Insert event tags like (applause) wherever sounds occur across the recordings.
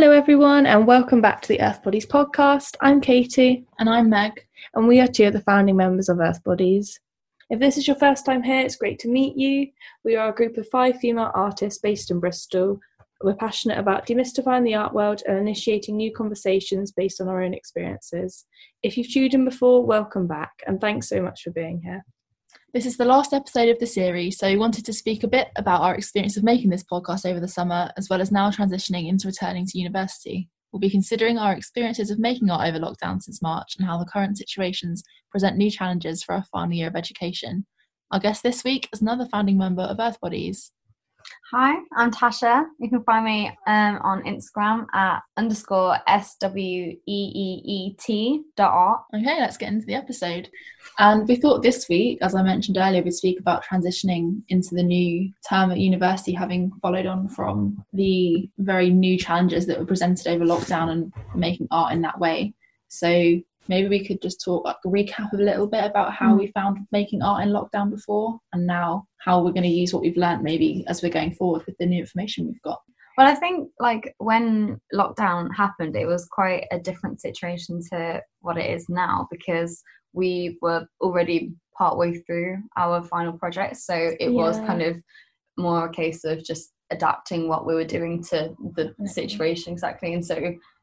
Hello, everyone, and welcome back to the Earth Bodies podcast. I'm Katie. And I'm Meg. And we are two of the founding members of Earth Bodies. If this is your first time here, it's great to meet you. We are a group of five female artists based in Bristol. We're passionate about demystifying the art world and initiating new conversations based on our own experiences. If you've tuned in before, welcome back, and thanks so much for being here. This is the last episode of the series, so we wanted to speak a bit about our experience of making this podcast over the summer, as well as now transitioning into returning to university. We'll be considering our experiences of making art over lockdown since March and how the current situations present new challenges for our final year of education. Our guest this week is another founding member of Earth Bodies, Hi, I'm Tasha. You can find me um, on Instagram at underscore S W E E E T dot art. Okay, let's get into the episode. And we thought this week, as I mentioned earlier, we'd speak about transitioning into the new term at university, having followed on from the very new challenges that were presented over lockdown and making art in that way. So maybe we could just talk like recap a little bit about how mm. we found making art in lockdown before and now how we're going to use what we've learned maybe as we're going forward with the new information we've got well i think like when lockdown happened it was quite a different situation to what it is now because we were already partway through our final project so it yeah. was kind of more a case of just adapting what we were doing to the situation exactly and so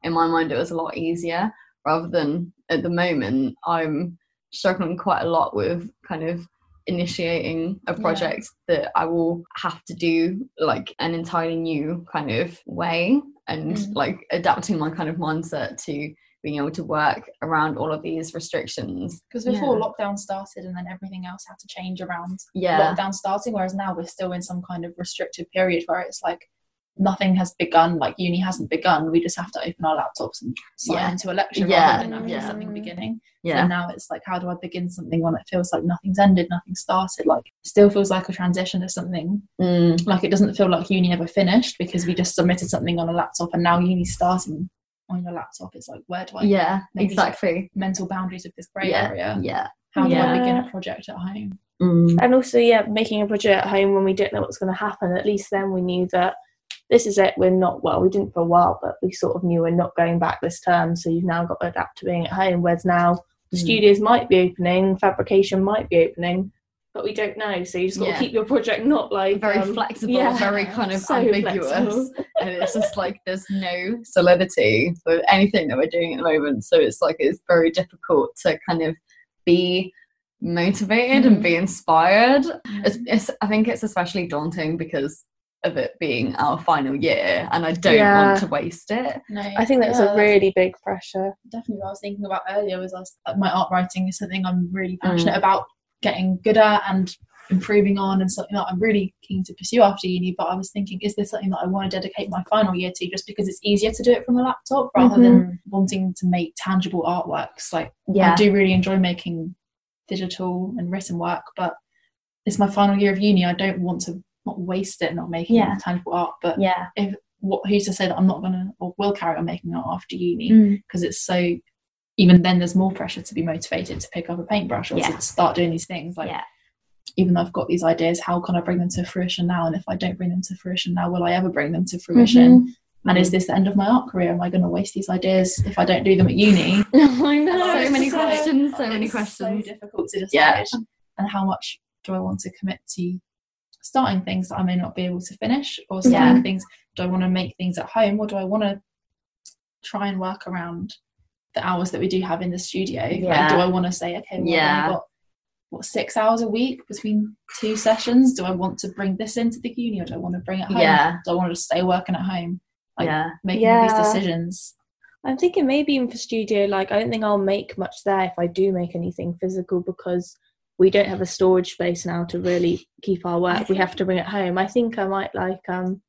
in my mind it was a lot easier rather than at the moment I'm struggling quite a lot with kind of initiating a project yeah. that I will have to do like an entirely new kind of way and mm. like adapting my kind of mindset to being able to work around all of these restrictions. Because before yeah. lockdown started and then everything else had to change around yeah. lockdown starting, whereas now we're still in some kind of restricted period where it's like nothing has begun, like uni hasn't begun. We just have to open our laptops and sign yeah. into a lecture yeah. rather than yeah. something beginning. Yeah. So now it's like, how do I begin something when it feels like nothing's ended, nothing started? Like, still feels like a transition to something. Mm. Like, it doesn't feel like uni ever finished because we just submitted something on a laptop and now uni's starting on your laptop. It's like, where do I? Yeah, exactly. Mental boundaries of this grey yeah. area. Yeah. How do I begin a project at home? Mm. And also, yeah, making a project at home when we don't know what's going to happen. At least then we knew that this is it. We're not well. We didn't for a while, but we sort of knew we're not going back this term. So you've now got to adapt to being at home. Whereas now the mm. studios might be opening, fabrication might be opening, but we don't know. So you just got yeah. to keep your project not like very um, flexible, yeah, very kind of (laughs) so ambiguous, (laughs) and it's just like there's no (laughs) solidity for anything that we're doing at the moment. So it's like it's very difficult to kind of be motivated mm. and be inspired. Mm. It's, it's, I think it's especially daunting because of it being our final year and I don't yeah. want to waste it. No, I think that's yeah, a really big pressure. Definitely what I was thinking about earlier was was, my art writing is something I'm really passionate mm. about getting good at and improving on and something that I'm really keen to pursue after uni. But I was thinking, is this something that I want to dedicate my final year to just because it's easier to do it from a laptop rather mm-hmm. than wanting to make tangible artworks? Like yeah. I do really enjoy making digital and written work, but it's my final year of uni. I don't want to not waste it not making yeah. tangible art but yeah if what who's to say that i'm not gonna or will carry on making art after uni because mm. it's so even then there's more pressure to be motivated to pick up a paintbrush or yeah. to start doing these things like yeah. even though i've got these ideas how can i bring them to fruition now and if i don't bring them to fruition now will i ever bring them to fruition mm-hmm. And is this the end of my art career? Am I going to waste these ideas if I don't do them at uni? (laughs) I know. So many questions. So many questions. So difficult to decide. Yeah. And how much do I want to commit to starting things that I may not be able to finish or starting yeah. things do I want to make things at home or do I want to try and work around the hours that we do have in the studio yeah. like do I want to say okay well yeah. I've got what six hours a week between two sessions do I want to bring this into the uni or do I want to bring it home yeah. do I want to stay working at home like yeah. making yeah. these decisions I'm thinking maybe even for studio like I don't think I'll make much there if I do make anything physical because we don't have a storage space now to really keep our work. We have to bring it home. I think I might like um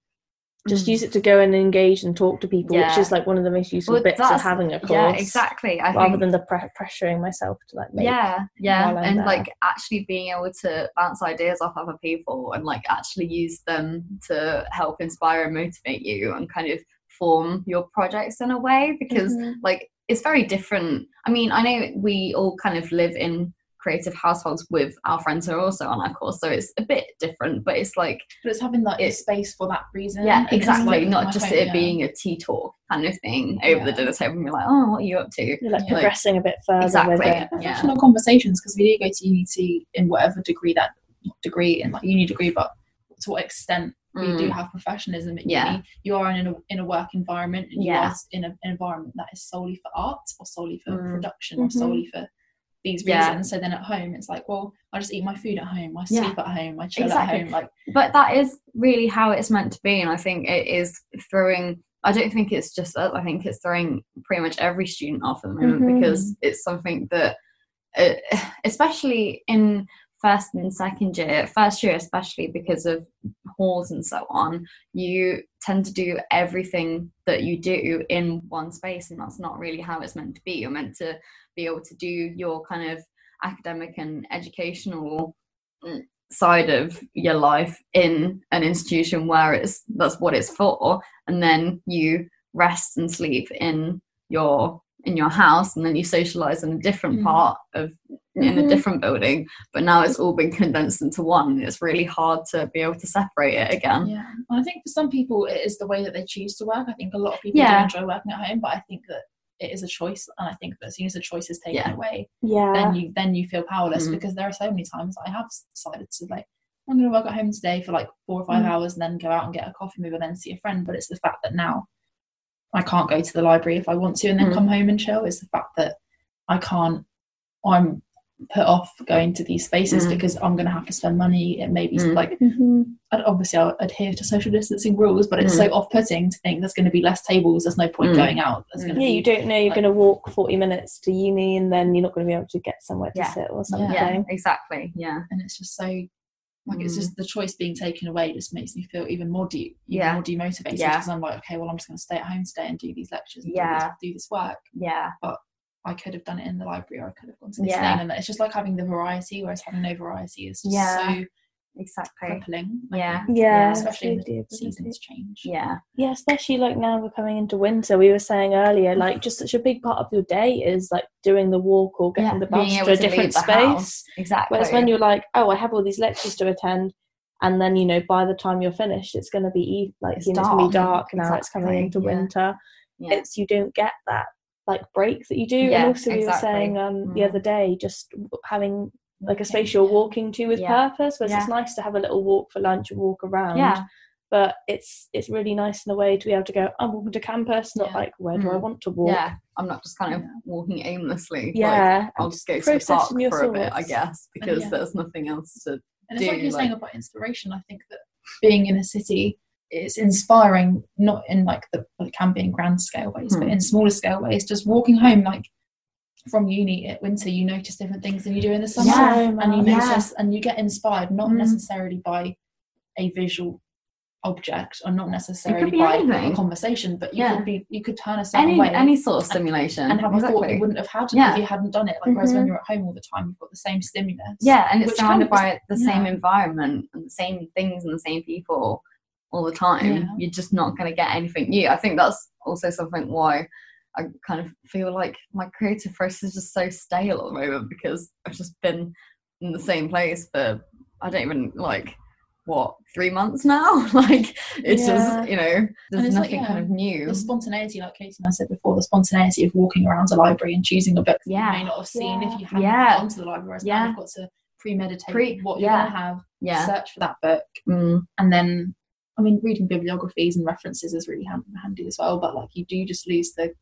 just mm. use it to go and engage and talk to people, yeah. which is like one of the most useful well, bits of having a course. Yeah, exactly. I rather think, than the pre- pressuring myself to like make. Yeah, yeah, and there. like actually being able to bounce ideas off other people and like actually use them to help inspire and motivate you and kind of form your projects in a way because mm-hmm. like it's very different. I mean, I know we all kind of live in creative households with our friends who are also on our course. So it's a bit different, but it's like but it's having like it's, space for that reason. Yeah, exactly. Like, Not just home, it yeah. being a tea talk kind of thing over yeah. the dinner table and be like, oh, what are you up to? You're like yeah. progressing a bit further. Exactly. With it. Yeah. Professional conversations because we do go to uni in whatever degree that degree in like uni degree, but to what extent we mm. do have professionalism at yeah. uni. You are in a in a work environment and you yeah. are in a, an environment that is solely for art or solely for mm. production mm-hmm. or solely for these reasons. Yeah. So then at home, it's like, well, I just eat my food at home, I sleep yeah. at home, I chill exactly. at home. Like, but that is really how it's meant to be, and I think it is throwing. I don't think it's just us. I think it's throwing pretty much every student off at the moment mm-hmm. because it's something that, uh, (sighs) especially in first and second year, first year especially because of halls and so on, you tend to do everything that you do in one space, and that's not really how it's meant to be. You're meant to be able to do your kind of academic and educational mm, side of your life in an institution where it's that's what it's for and then you rest and sleep in your in your house and then you socialize in a different mm. part of in mm-hmm. a different building but now it's all been condensed into one it's really hard to be able to separate it again yeah i think for some people it is the way that they choose to work i think a lot of people yeah. do enjoy working at home but i think that it is a choice and i think that as soon as the choice is taken yeah. away yeah then you then you feel powerless mm. because there are so many times i have decided to like i'm going to work at home today for like four or five mm. hours and then go out and get a coffee maybe then see a friend but it's the fact that now I can't go to the library if I want to and then mm. come home and chill. Is the fact that I can't. I'm put off going to these spaces mm. because I'm going to have to spend money. It may be mm. like mm-hmm. obviously I'll adhere to social distancing rules, but it's mm. so off-putting to think there's going to be less tables. There's no point mm. going out. There's yeah, be, you don't know you're like, going to walk 40 minutes to uni and then you're not going to be able to get somewhere to yeah. sit or something. Yeah, exactly. Yeah, and it's just so like mm. it's just the choice being taken away just makes me feel even more de- even yeah. more demotivated yeah. because I'm like, okay, well I'm just gonna stay at home today and do these lectures and yeah. do, this, do this work. Yeah. But I could have done it in the library or I could have gone to this yeah. thing and it's just like having the variety, whereas having no variety is just yeah. so exactly crippling. Yeah. yeah. yeah, especially the seasons change. Yeah, yeah, especially like now we're coming into winter. We were saying earlier, like just such a big part of your day is like doing the walk or getting yeah, the bus to a different space. House. Exactly. Whereas when you're like, oh, I have all these lectures to attend, and then you know by the time you're finished, it's going to be like it's, you know, it's going to be dark now. Exactly. It's coming into yeah. winter. Yeah. It's you don't get that like break that you do. Yeah, and also exactly. we were saying um, mm. the other day, just having like a space you're walking to with yeah. purpose. Whereas yeah. it's nice to have a little walk for lunch and walk around. Yeah. But it's it's really nice in a way to be able to go. I'm walking to campus, not like where do I mm. want to walk? Yeah, I'm not just kind of walking aimlessly. Yeah, like, I'll just go to the park for thoughts. a bit, I guess, because there's nothing else to and do. it's like you're like, saying about inspiration. I think that being in a city it's inspiring, not in like the it can be in grand scale ways, hmm. but in smaller scale ways. Just walking home, like from uni at winter, you notice different things than you do in the summer, yeah, and you notice yeah. and you get inspired not mm. necessarily by a visual object or not necessarily by anything. a conversation but you yeah. could be you could turn a certain any, way any sort of stimulation and, and have exactly. a thought you wouldn't have had yeah. if you hadn't done it like mm-hmm. whereas when you're at home all the time you've got the same stimulus yeah and it's surrounded by the yeah. same environment and the same things and the same people all the time you're just not going to get anything new i think that's also something why I kind of feel like my creative process is just so stale at the moment because I've just been in the same place for I don't even like what three months now (laughs) like it's yeah. just you know there's nothing like, yeah, kind of new the spontaneity like katie and i said before the spontaneity of walking around a library and choosing a book yeah. you may not have seen yeah. if you haven't yeah. gone to the library yeah. you've got to premeditate Pre- what you're going to have yeah. search for that book mm. and then i mean reading bibliographies and references is really handy as well but like you do just lose the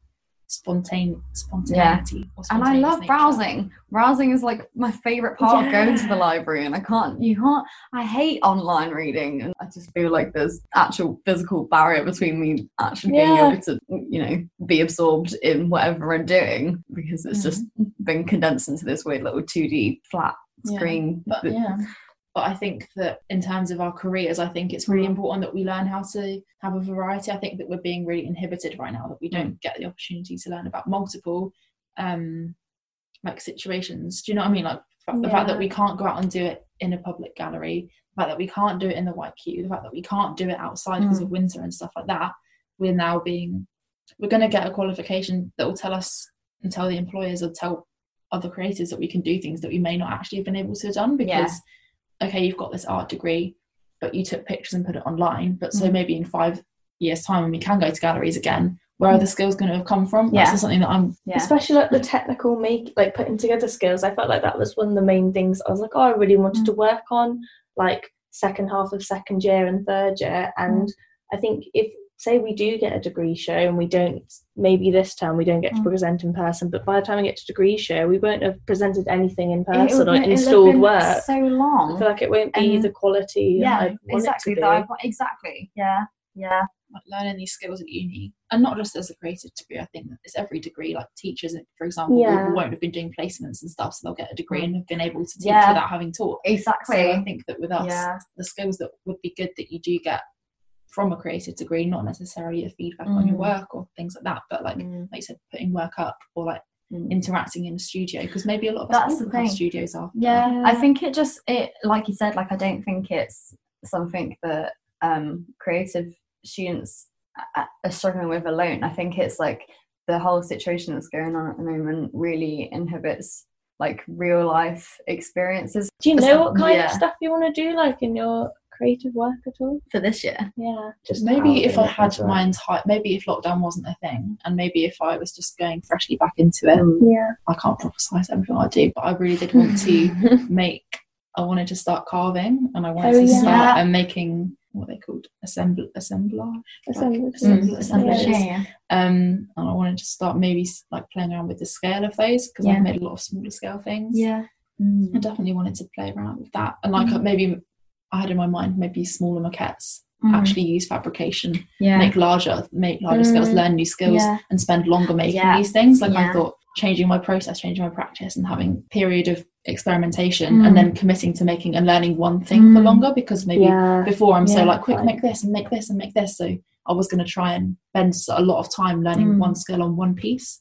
spontane spontaneity. Yeah. And I love nature. browsing. Browsing is like my favorite part yeah. of going to the library, and I can't. You can't. I hate online reading, and I just feel like there's actual physical barrier between me actually yeah. being able to, you know, be absorbed in whatever I'm doing because it's mm-hmm. just been condensed into this weird little 2D flat screen. But yeah but I think that in terms of our careers, I think it's really mm. important that we learn how to have a variety. I think that we're being really inhibited right now that we don't mm. get the opportunity to learn about multiple um like situations. Do you know what I mean? Like the yeah. fact that we can't go out and do it in a public gallery, the fact that we can't do it in the White Cube, the fact that we can't do it outside mm. because of winter and stuff like that. We're now being we're going to get a qualification that will tell us and tell the employers or tell other creators that we can do things that we may not actually have been able to have done because. Okay you've got this art degree but you took pictures and put it online but so mm. maybe in five years time when we can go to galleries again where are the skills going to have come from yeah. that's something that i'm yeah. especially like the technical make like putting together skills i felt like that was one of the main things i was like oh i really wanted mm. to work on like second half of second year and third year and mm. i think if say we do get a degree show and we don't maybe this time we don't get to mm. present in person but by the time we get to degree show we won't have presented anything in person or installed work so long i feel like it won't be and the quality yeah exactly that exactly yeah yeah like learning these skills at uni and not just as a creative degree i think it's every degree like teachers for example yeah. won't have been doing placements and stuff so they'll get a degree and have been able to teach yeah. without having taught exactly so i think that with us yeah. the skills that would be good that you do get from a creative degree, not necessarily a feedback mm. on your mm. work or things like that, but like mm. like you said, putting work up or like mm. interacting in a studio because maybe a lot of that's the thing. studios are. Yeah, yeah, I think it just it like you said, like I don't think it's something that um creative students are struggling with alone. I think it's like the whole situation that's going on at the moment really inhibits like real life experiences. Do you know what kind yeah. of stuff you want to do like in your creative work at all for this year? Yeah, just maybe if I had my entire, maybe if lockdown wasn't a thing, and maybe if I was just going freshly back into it. Mm. Yeah, I can't prophesize everything I do, but I really did want to (laughs) make. I wanted to start carving, and I wanted oh, to yeah. start and making what they called assemble assemblage assemblage, like, mm, assemblage. Yeah. um and I wanted to start maybe like playing around with the scale of those because yeah. I've made a lot of smaller scale things yeah mm. I definitely wanted to play around with that and like mm. maybe I had in my mind maybe smaller maquettes. Mm. Actually, use fabrication, yeah. make larger, make larger mm. skills, learn new skills, yeah. and spend longer making yeah. these things. Like I thought, changing my process, changing my practice, and having period of experimentation, mm. and then committing to making and learning one thing for mm. longer. Because maybe before I'm so like, quick, make this and make this and make this. So I was going to try and spend a lot of time learning mm. one skill on one piece.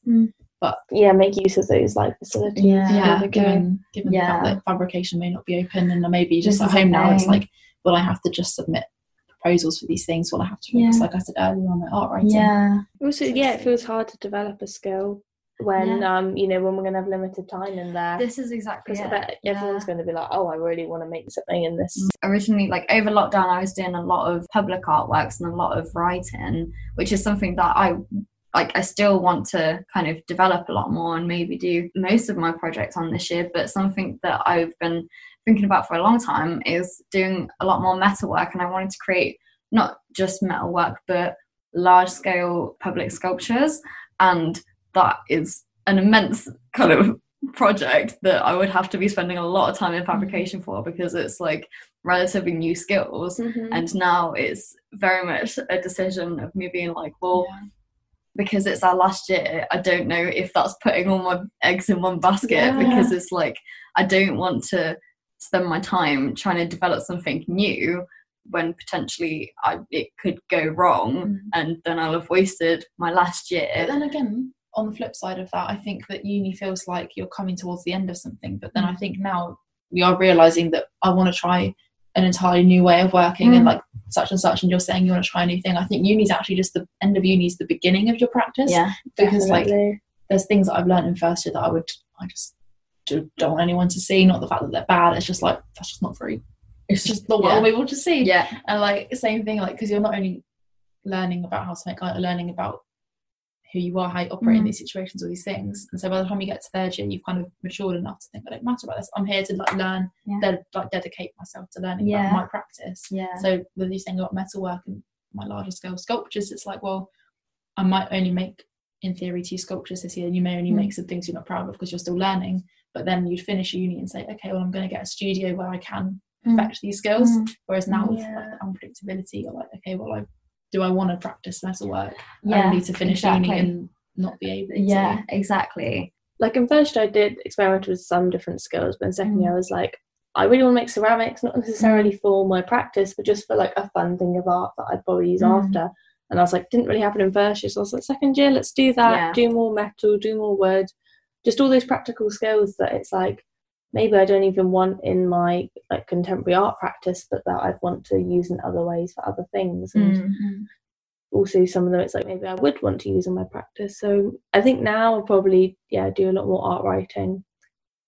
But yeah, make use of those like facilities. Yeah, yeah given given yeah. the fact that fabrication may not be open, and I may be just this at home now. It's like will I have to just submit proposals for these things? Will I have to focus, yeah. like I said earlier, on my art writing? Yeah. Also, yeah, it feels hard to develop a skill when yeah. um you know when we're going to have limited time in there this is exactly it. everyone's yeah. going to be like oh i really want to make something in this mm. originally like over lockdown i was doing a lot of public artworks and a lot of writing which is something that i like I still want to kind of develop a lot more and maybe do most of my projects on this year, but something that I've been thinking about for a long time is doing a lot more metal work and I wanted to create not just metal work but large scale public sculptures and that is an immense kind of project that I would have to be spending a lot of time in mm-hmm. fabrication for because it's like relatively new skills mm-hmm. and now it's very much a decision of me being like well yeah. Because it's our last year I don't know if that's putting all my eggs in one basket yeah. because it's like I don't want to spend my time trying to develop something new when potentially I, it could go wrong mm. and then I'll have wasted my last year. But then again, on the flip side of that, I think that uni feels like you're coming towards the end of something. But then mm. I think now we are realizing that I want to try an entirely new way of working mm. and like such and such and you're saying you want to try a new thing. I think uni is actually just the end of uni is the beginning of your practice. Yeah. Because definitely. like there's things that I've learned in first year that I would I just don't want anyone to see. Not the fact that they're bad. It's just like that's just not very. It's just not what yeah. I want to see. Yeah. And like same thing, like because you're not only learning about how to make art, learning about who you are, how you operate mm. in these situations, all these things. And so by the time you get to third year, you've kind of matured enough to think, I don't matter about this. I'm here to like learn, yeah. de- like dedicate myself to learning yeah. about my practice. Yeah. So with you saying about metalwork and my larger scale sculptures, it's like, well, I might only make in theory two sculptures this year, and you may only mm. make some things you're not proud of because you're still learning but then you'd finish uni and say okay well i'm going to get a studio where i can perfect mm. these skills mm. whereas now with like the unpredictability you're like okay well i do i want to practice metal work yeah, i need to finish exactly. uni and not be able to yeah exactly like in first i did experiment with some different skills but in second mm. year i was like I really want to make ceramics, not necessarily mm. for my practice, but just for like a fun thing of art that I'd probably use mm. after. And I was like, didn't really happen in first year. So I was like, second year, let's do that, yeah. do more metal, do more wood just all those practical skills that it's like maybe I don't even want in my like contemporary art practice, but that I'd want to use in other ways for other things. And mm-hmm. also some of them it's like maybe I would want to use in my practice. So I think now I'll probably yeah do a lot more art writing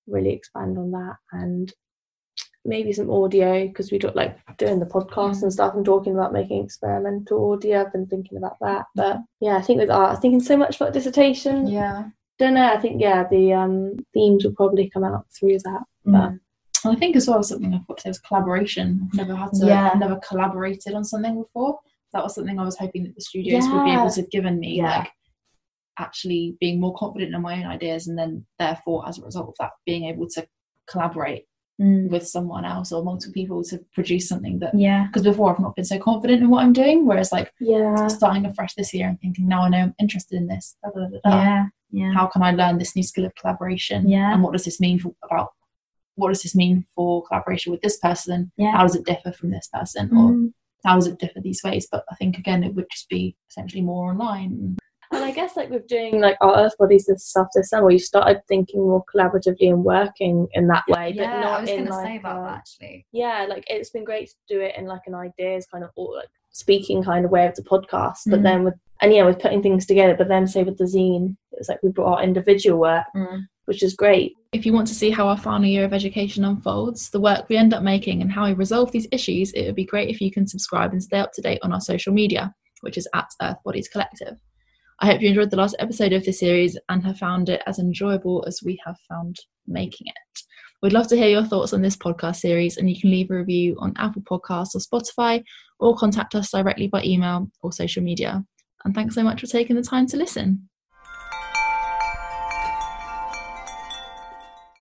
really expand on that and maybe some audio because we do like doing the podcast and stuff and talking about making experimental audio. I've been thinking about that, but yeah, I think with art, I'm thinking so much about dissertation. Yeah, don't know. I think yeah, the um themes will probably come out through that, but. Mm. I think as well something I've got to say was collaboration. I've never had to, Yeah. I've never collaborated on something before. That was something I was hoping that the studios would be able to have given me, Yeah. like actually being more confident in my own ideas, and then therefore, as a result of that, being able to collaborate Mm. with someone else or multiple people to produce something that. Yeah. Because before I've not been so confident in what I'm doing, whereas like Yeah, starting afresh this year and thinking now I know I'm interested in this. Da, da, da, da. Yeah. Yeah. How can I learn this new skill of collaboration? Yeah. And what does this mean for about what does this mean for collaboration with this person? Yeah. How does it differ from this person? Or Mm. how does it differ these ways? But I think again it would just be essentially more online. And I guess like with doing like our Earth bodies and stuff this summer, you started thinking more collaboratively and working in that way, but Yeah, not I was in going to like say about that actually. yeah like it's been great to do it in like an ideas kind of or like speaking kind of way of the podcast but Mm. then with and yeah with putting things together but then say with the zine it was like we brought our individual work Mm. which is great If you want to see how our final year of education unfolds, the work we end up making, and how we resolve these issues, it would be great if you can subscribe and stay up to date on our social media, which is at Earth Bodies Collective. I hope you enjoyed the last episode of this series and have found it as enjoyable as we have found making it. We'd love to hear your thoughts on this podcast series, and you can leave a review on Apple Podcasts or Spotify, or contact us directly by email or social media. And thanks so much for taking the time to listen.